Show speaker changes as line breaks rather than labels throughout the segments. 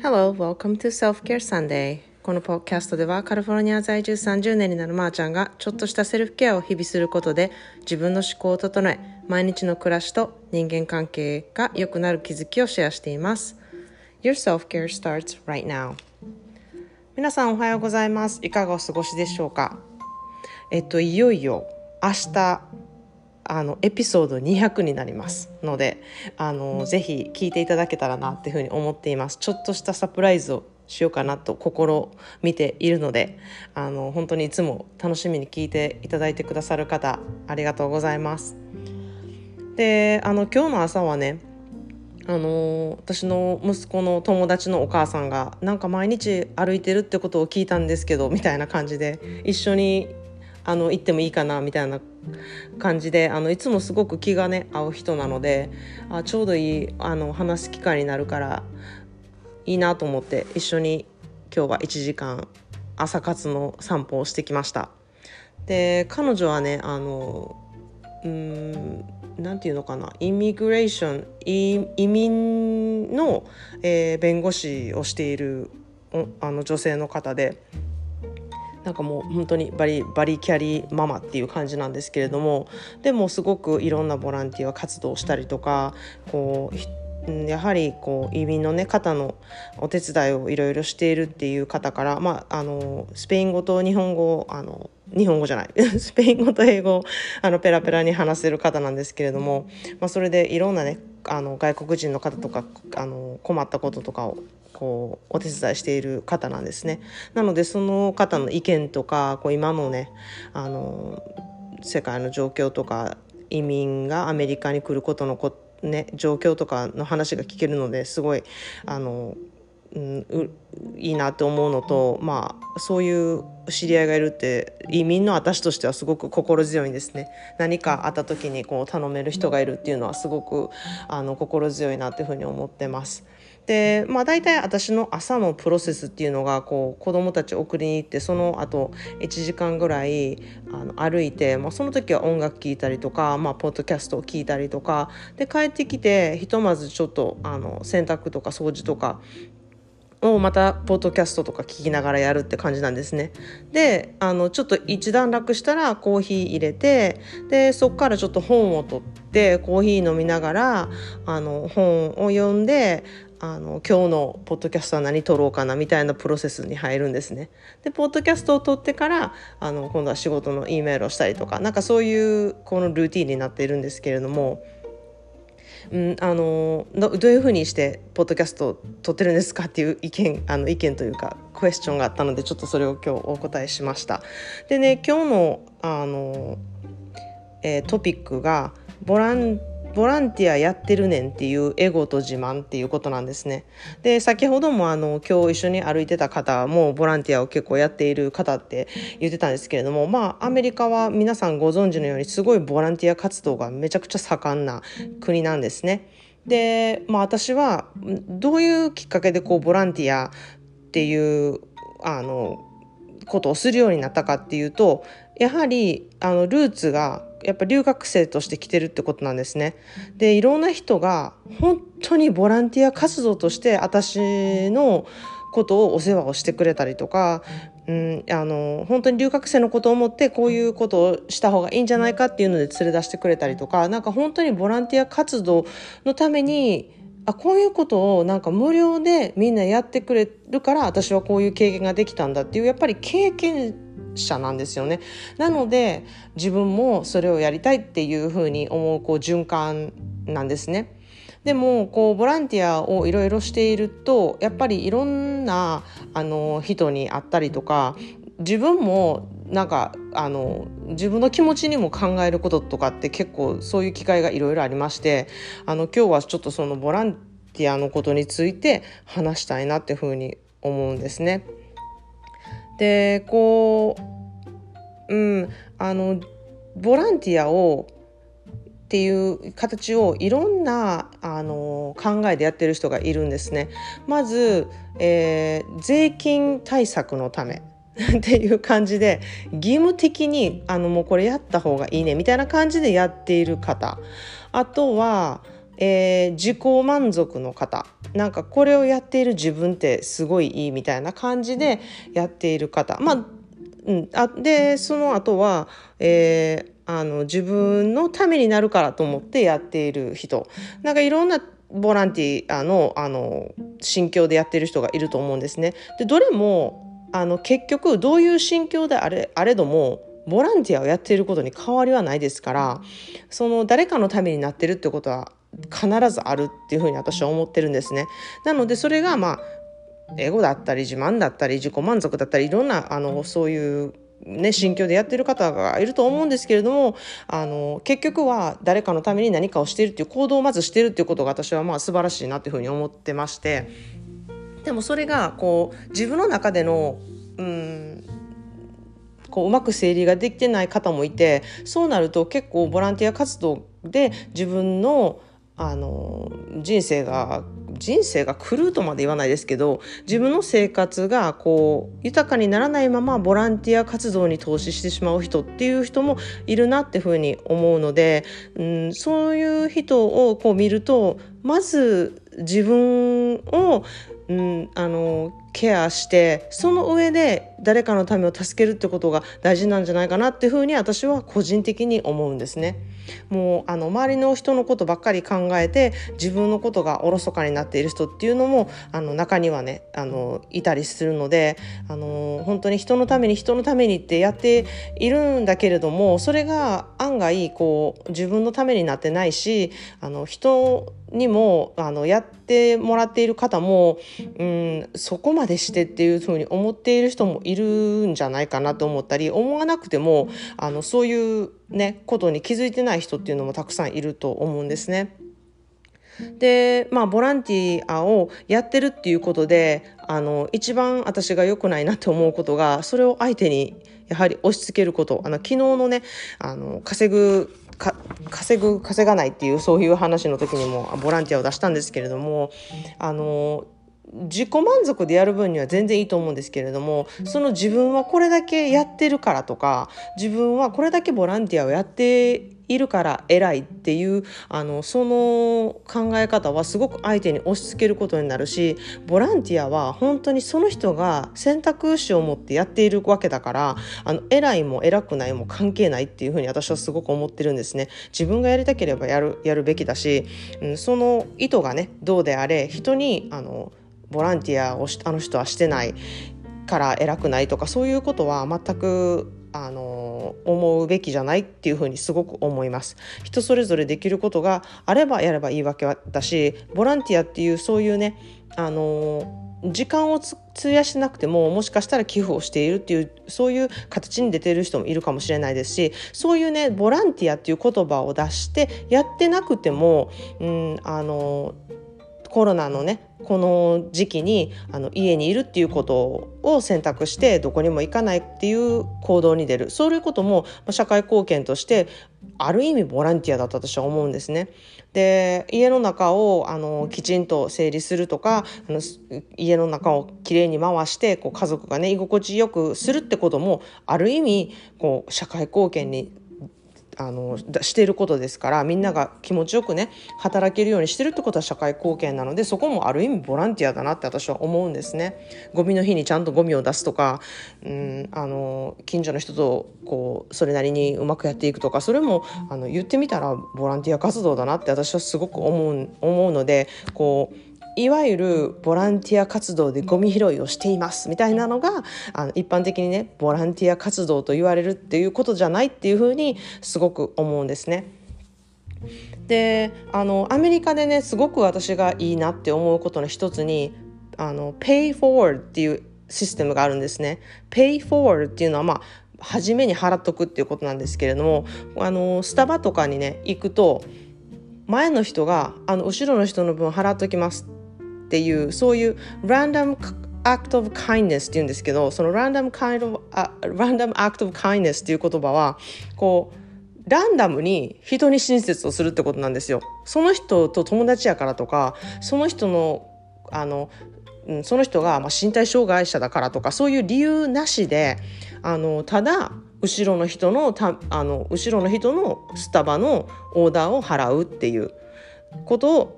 Hello, welcome to Self-Care Sunday. このポッキャストではカリフォルニア在住30年になるまーちゃんがちょっとしたセルフケアを日々することで自分の思考を整え毎日の暮らしと人間関係が良くなる気づきをシェアしています。Your self-care starts right now. 皆さんおはようございます。いかがお過ごしでしょうか？えっと、いよいよ明日あのエピソード200になります。のであのぜひ聞いていただけたらなっていうふうに思っています。ちょっとしたサプライズをしようかなと心見ているのであの本当にいつも楽しみに聞いていただいてくださる方ありがとうございます。であの今日の朝はねあの私の息子の友達のお母さんがなんか毎日歩いてるってことを聞いたんですけどみたいな感じで一緒にあの行ってもいいかなみたいな感じであのいつもすごく気がね合う人なのであちょうどいいあの話す機会になるからいいなと思って一緒に今日は1時間朝活の散歩をしてきました。で彼女はねあのうんなんていうのかなイミグレーション移民の、えー、弁護士をしているあの女性の方でなんかもう本当にバリバリキャリーママっていう感じなんですけれどもでもすごくいろんなボランティア活動をしたりとかこうやはりこう移民の、ね、方のお手伝いをいろいろしているっていう方から、まあ、あのスペイン語と日本語あの日本語じゃない スペイン語と英語あのペラペラに話せる方なんですけれども、まあ、それでいろんなねあの外国人の方とかあの困ったこととかをこうお手伝いしている方なんですね。なのでその方の意見とかこう今のねあの世界の状況とか移民がアメリカに来ることのこ、ね、状況とかの話が聞けるのですごいあのうん、いいなって思うのと、まあ、そういう知り合いがいるって移民の私としてはすごく心強いんですね何かあった時にこう頼める人がいるっていうのはすごくあの心強いなっていうふうに思ってます。でまあ大体私の朝のプロセスっていうのがこう子供たち送りに行ってその後1時間ぐらいあの歩いて、まあ、その時は音楽聴いたりとか、まあ、ポッドキャストを聞いたりとかで帰ってきてひとまずちょっとあの洗濯とか掃除とかをまたポッドキャストとか聞きながらやるって感じなんですね。であのちょっと一段落したらコーヒー入れてでそこからちょっと本を取ってコーヒー飲みながらあの本を読んであの今日のポッドキャストは何撮ろうかなみたいなプロセスに入るんですね。でポッドキャストを撮ってからあの今度は仕事の E メールをしたりとかなんかそういうこのルーティンになっているんですけれども。うん、あのどういうふうにしてポッドキャストを撮ってるんですかっていう意見あの意見というかクエスチョンがあったのでちょっとそれを今日お答えしました。でね今日のあの、えー、トピックがボランボランティアやってるねんっていうエゴと自慢っていうことなんですね。で先ほどもあの今日一緒に歩いてた方もボランティアを結構やっている方って言ってたんですけれどもまあアメリカは皆さんご存知のようにすごいボランティア活動がめちゃくちゃ盛んな国なんですね。で、まあ、私はどういうきっかけでこうボランティアっていうあのことをするようになったかっていうとやはりあのルーツがやっぱ留学生として来てるってことなんですね。でいろんな人が本当にボランティア活動として私のことをお世話をしてくれたりとか、うん、あの本当に留学生のことを思ってこういうことをした方がいいんじゃないかっていうので連れ出してくれたりとかなんか本当にボランティア活動のためにあこういうことをなんか無料でみんなやってくれるから私はこういう経験ができたんだっていうやっぱり経験者なんですよね。なので自分もそれをやりたいっていうふうに思うこう循環なんですね。でもこうボランティアをいろいろしているとやっぱりいろんなあの人に会ったりとか自分もなんかあの自分の気持ちにも考えることとかって結構そういう機会がいろいろありましてあの今日はちょっとそのボランティアのことについて話したいなっていうふうに思うんですね。でこううんあのボランティアをっていう形をいろんなあの考えでやってる人がいるんですね。まず、えー、税金対策のため っていう感じで義務的にあのもうこれやった方がいいねみたいな感じでやっている方あとはえー、自己満足の方。なんかこれをやっている自分ってすごいいいみたいな感じでやっている方。まあ、うん、あでその後は、えー、あの自分のためになるからと思ってやっている人。なんかいろんなボランティアのあの心境でやってる人がいると思うんですね。でどれもあの結局どういう心境であれあれどもボランティアをやっていることに変わりはないですからその誰かのためになってるってことは必ずあるっていうふうに私は思ってるんですね。なのでそれがまあエゴだったり自慢だったり自己満足だったりいろんなあのそういうね、心境でやってる方がいると思うんですけれどもあの結局は誰かのために何かをしているっていう行動をまずしているっていうことが私はまあ素晴らしいなっていうふうに思ってましてでもそれがこう自分の中でのうんこううまく整理ができてない方もいてそうなると結構ボランティア活動で自分のあの人生が人生が狂うとまで言わないですけど自分の生活がこう豊かにならないままボランティア活動に投資してしまう人っていう人もいるなっていうふうに思うので、うん、そういう人をこう見るとまず自分を、うん、あのケアしてその上で誰かのためを助けるってことが大事なんじゃないかなっていうふうに私は個人的に思うんですね。もうあの周りの人のことばっかり考えて自分のことがおろそかになっている人っていうのもあの中にはねあのいたりするのであの本当に人のために人のためにってやっているんだけれどもそれが案外こう自分のためになってないしあの人にもあのやってもらっている方も、うん、そこまでしてっていうふうに思っている人もいるんじゃないかなと思ったり思わなくてもあのそういうねことに気づいてない人っていうのもたくさんいると思うんですね。でまあボランティアをやってるっていうことであの一番私が良くないなって思うことがそれを相手にやはり押し付けることあの昨日のねあの稼ぐ稼ぐ稼がないっていうそういう話の時にもボランティアを出したんですけれどもあの自己満足でやる分には全然いいと思うんですけれどもその自分はこれだけやってるからとか自分はこれだけボランティアをやっているから偉いっていうあのその考え方はすごく相手に押し付けることになるしボランティアは本当にその人が選択肢を持ってやっているわけだからあの偉いも偉くないも関係ないっていうふうに私はすごく思ってるんですね。自分がやりたければやるやるべきだし、うん、その意図がねどうであれ人にあのボランティアをあの人はしてないから偉くないとかそういうことは全くあの思うべきじゃないっていうふうにすごく思います。人それぞれできることがあればやればいいわけだしボランティアっていうそういうねあの時間を費やしなくてももしかしたら寄付をしているっていうそういう形に出てる人もいるかもしれないですしそういうねボランティアっていう言葉を出してやってなくても、うん、あのコロナのねこの時期にあの家にいるっていうことを選択してどこにも行かないっていう行動に出るそういうことも社会貢献としてある意味ボランティアだったと私は思うんですね。で家の中をあのきちんと整理するとかあの家の中をきれいに回してこう家族がね居心地よくするってこともある意味こう社会貢献にあのしていることですからみんなが気持ちよくね働けるようにしてるってことは社会貢献なのでそこもある意味ボランティアだなって私は思うんですね。ゴミの日にちゃんとゴミを出すとか、うん、あの近所の人とこうそれなりにうまくやっていくとかそれもあの言ってみたらボランティア活動だなって私はすごく思う思うのでこういわゆるボランティア活動でゴミ拾いをしていますみたいなのがあの一般的にねボランティア活動と言われるっていうことじゃないっていうふうにすごく思うんですね。であのアメリカでねすごく私がいいなって思うことの一つにあの Pay Forward っていうシステムがあるんですね。Pay Forward っていうのはまあ初めに払っとくっていうことなんですけれどもあのスタバとかにね行くと前の人があの後ろの人の分払っときますっていうそういう random act of kindness っていうんですけどその random, kind of, uh, random act of kindness っていう言葉はこうランダムに人に親切をするってことなんですよ。その人と友達やからとかその人のあのうんその人がま身体障害者だからとかそういう理由なしであのただ後ろの人のたあの後ろの人のスタバのオーダーを払うっていうことを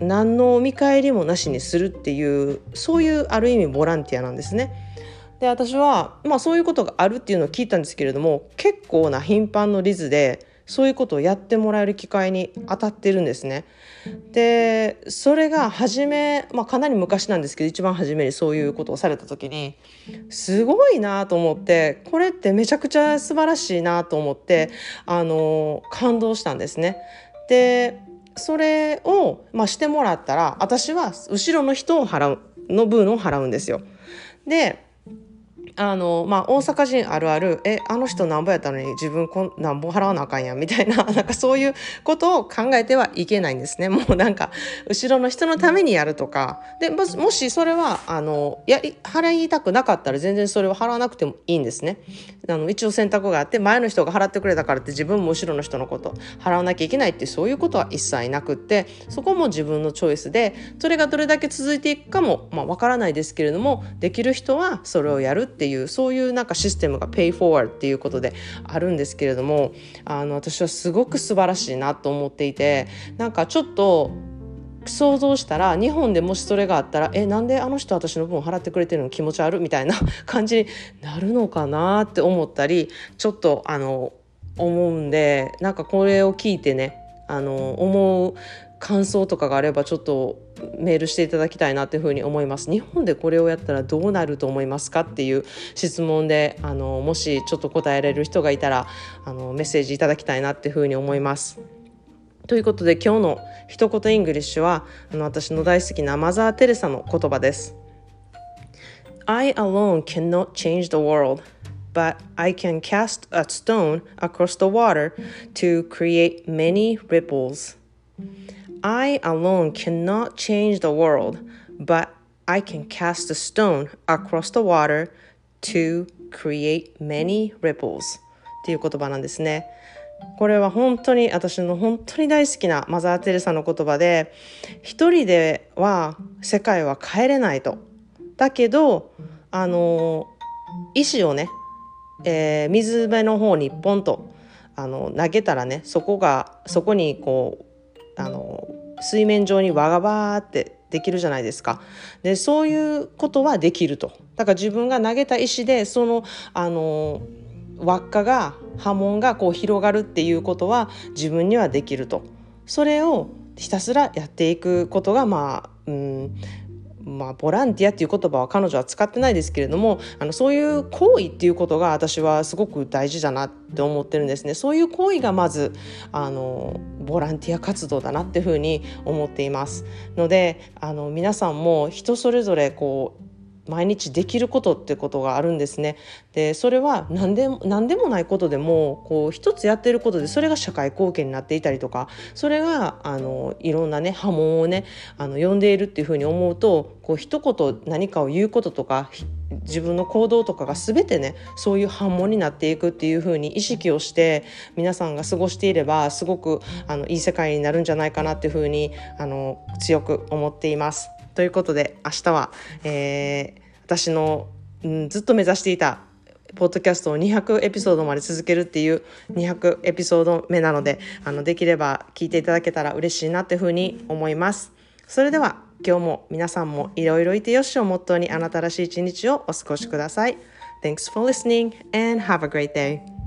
何の見返りもなしにするっていうそういうある意味ボランティアなんですね。で私は、まあ、そういうことがあるっていうのを聞いたんですけれども結構な頻繁のリズでそういうことをやってもらえる機会に当たってるんですね。でそれが初め、まあ、かなり昔なんですけど一番初めにそういうことをされた時にすごいなと思ってこれってめちゃくちゃ素晴らしいなと思ってあの感動したんですね。でそれを、まあ、してもらったら私は後ろの人を払うの分を払うんですよ。であのまあ、大阪人あるあるえあの人なんぼやったのに自分こんなんぼ払わなあかんやみたいな なんかそういうことを考えてはいけないんですね。もうなんか後ろの人のためにやるとか。でももしそれはあのやり払いたくなかったら全然それを払わなくてもいいんですね。あの一応選択があって前の人が払ってくれたからって自分も後ろの人のこと払わなきゃいけないってそういうことは一切なくってそこも自分のチョイスでそれがどれだけ続いていくかもまあわからないですけれどもできる人はそれをやるってていうそういうなんかシステムが Pay Forward っていうことであるんですけれどもあの私はすごく素晴らしいなと思っていてなんかちょっと想像したら日本でもしそれがあったらえなんであの人私の分払ってくれてるの気持ち悪みたいな感じになるのかなって思ったりちょっとあの思うんでなんかこれを聞いてねあの思う感想とかがあればちょっとメールしていただきたいなというふうに思います。日本でこれをやったらどうなると思いますかっていう質問であのもしちょっと答えられる人がいたらあのメッセージいただきたいなっていうふうに思います。ということで今日の一言イングリッシュはあの私の大好きなマザー・テレサの言葉です。I alone cannot change the world, but I can cast a stone across the water to create many ripples. I alone cannot change the world, but I can cast a stone across the water to create many ripples っていう言葉なんですね。これは本当に私の本当に大好きなマザー・テレサの言葉で一人では世界は変えれないと。だけどあの石をね、えー、水辺の方にポンとあの投げたらねそこがそこにこうあの水面上にわがわーってできるじゃないですか。でそういうことはできると。だから自分が投げた石でそのあの輪っかが波紋がこう広がるっていうことは自分にはできると。それをひたすらやっていくことがまあ、うん、まあ、ボランティアっていう言葉は彼女は使ってないですけれどもあのそういう行為っていうことが私はすごく大事だなって思ってるんですね。そういう行為がまずあのボランティア活動だなっていうふうに思っています。のであの皆さんも人それぞれこう毎日できることってことがあるんですね。でそれは何でも何でもないことでもこう一つやってることでそれが社会貢献になっていたりとかそれがあのいろんなね波紋をねあの呼んでいるっていうふうに思うとこう一言何かを言うこととか自分の行動とかが全てねそういう波紋になっていくっていうふうに意識をして皆さんが過ごしていればすごくあのいい世界になるんじゃないかなっていうふうにあの強く思っています。ということで明日は、えー、私の、うん、ずっと目指していたポッドキャストを200エピソードまで続けるっていう200エピソード目なのであのできれば聞いていただけたら嬉しいなっていうふうに思います。それでは今日も皆さんもいろいろいてよしをモットーにあなたらしい一日をお過ごしください。Thanks for listening and have a great day.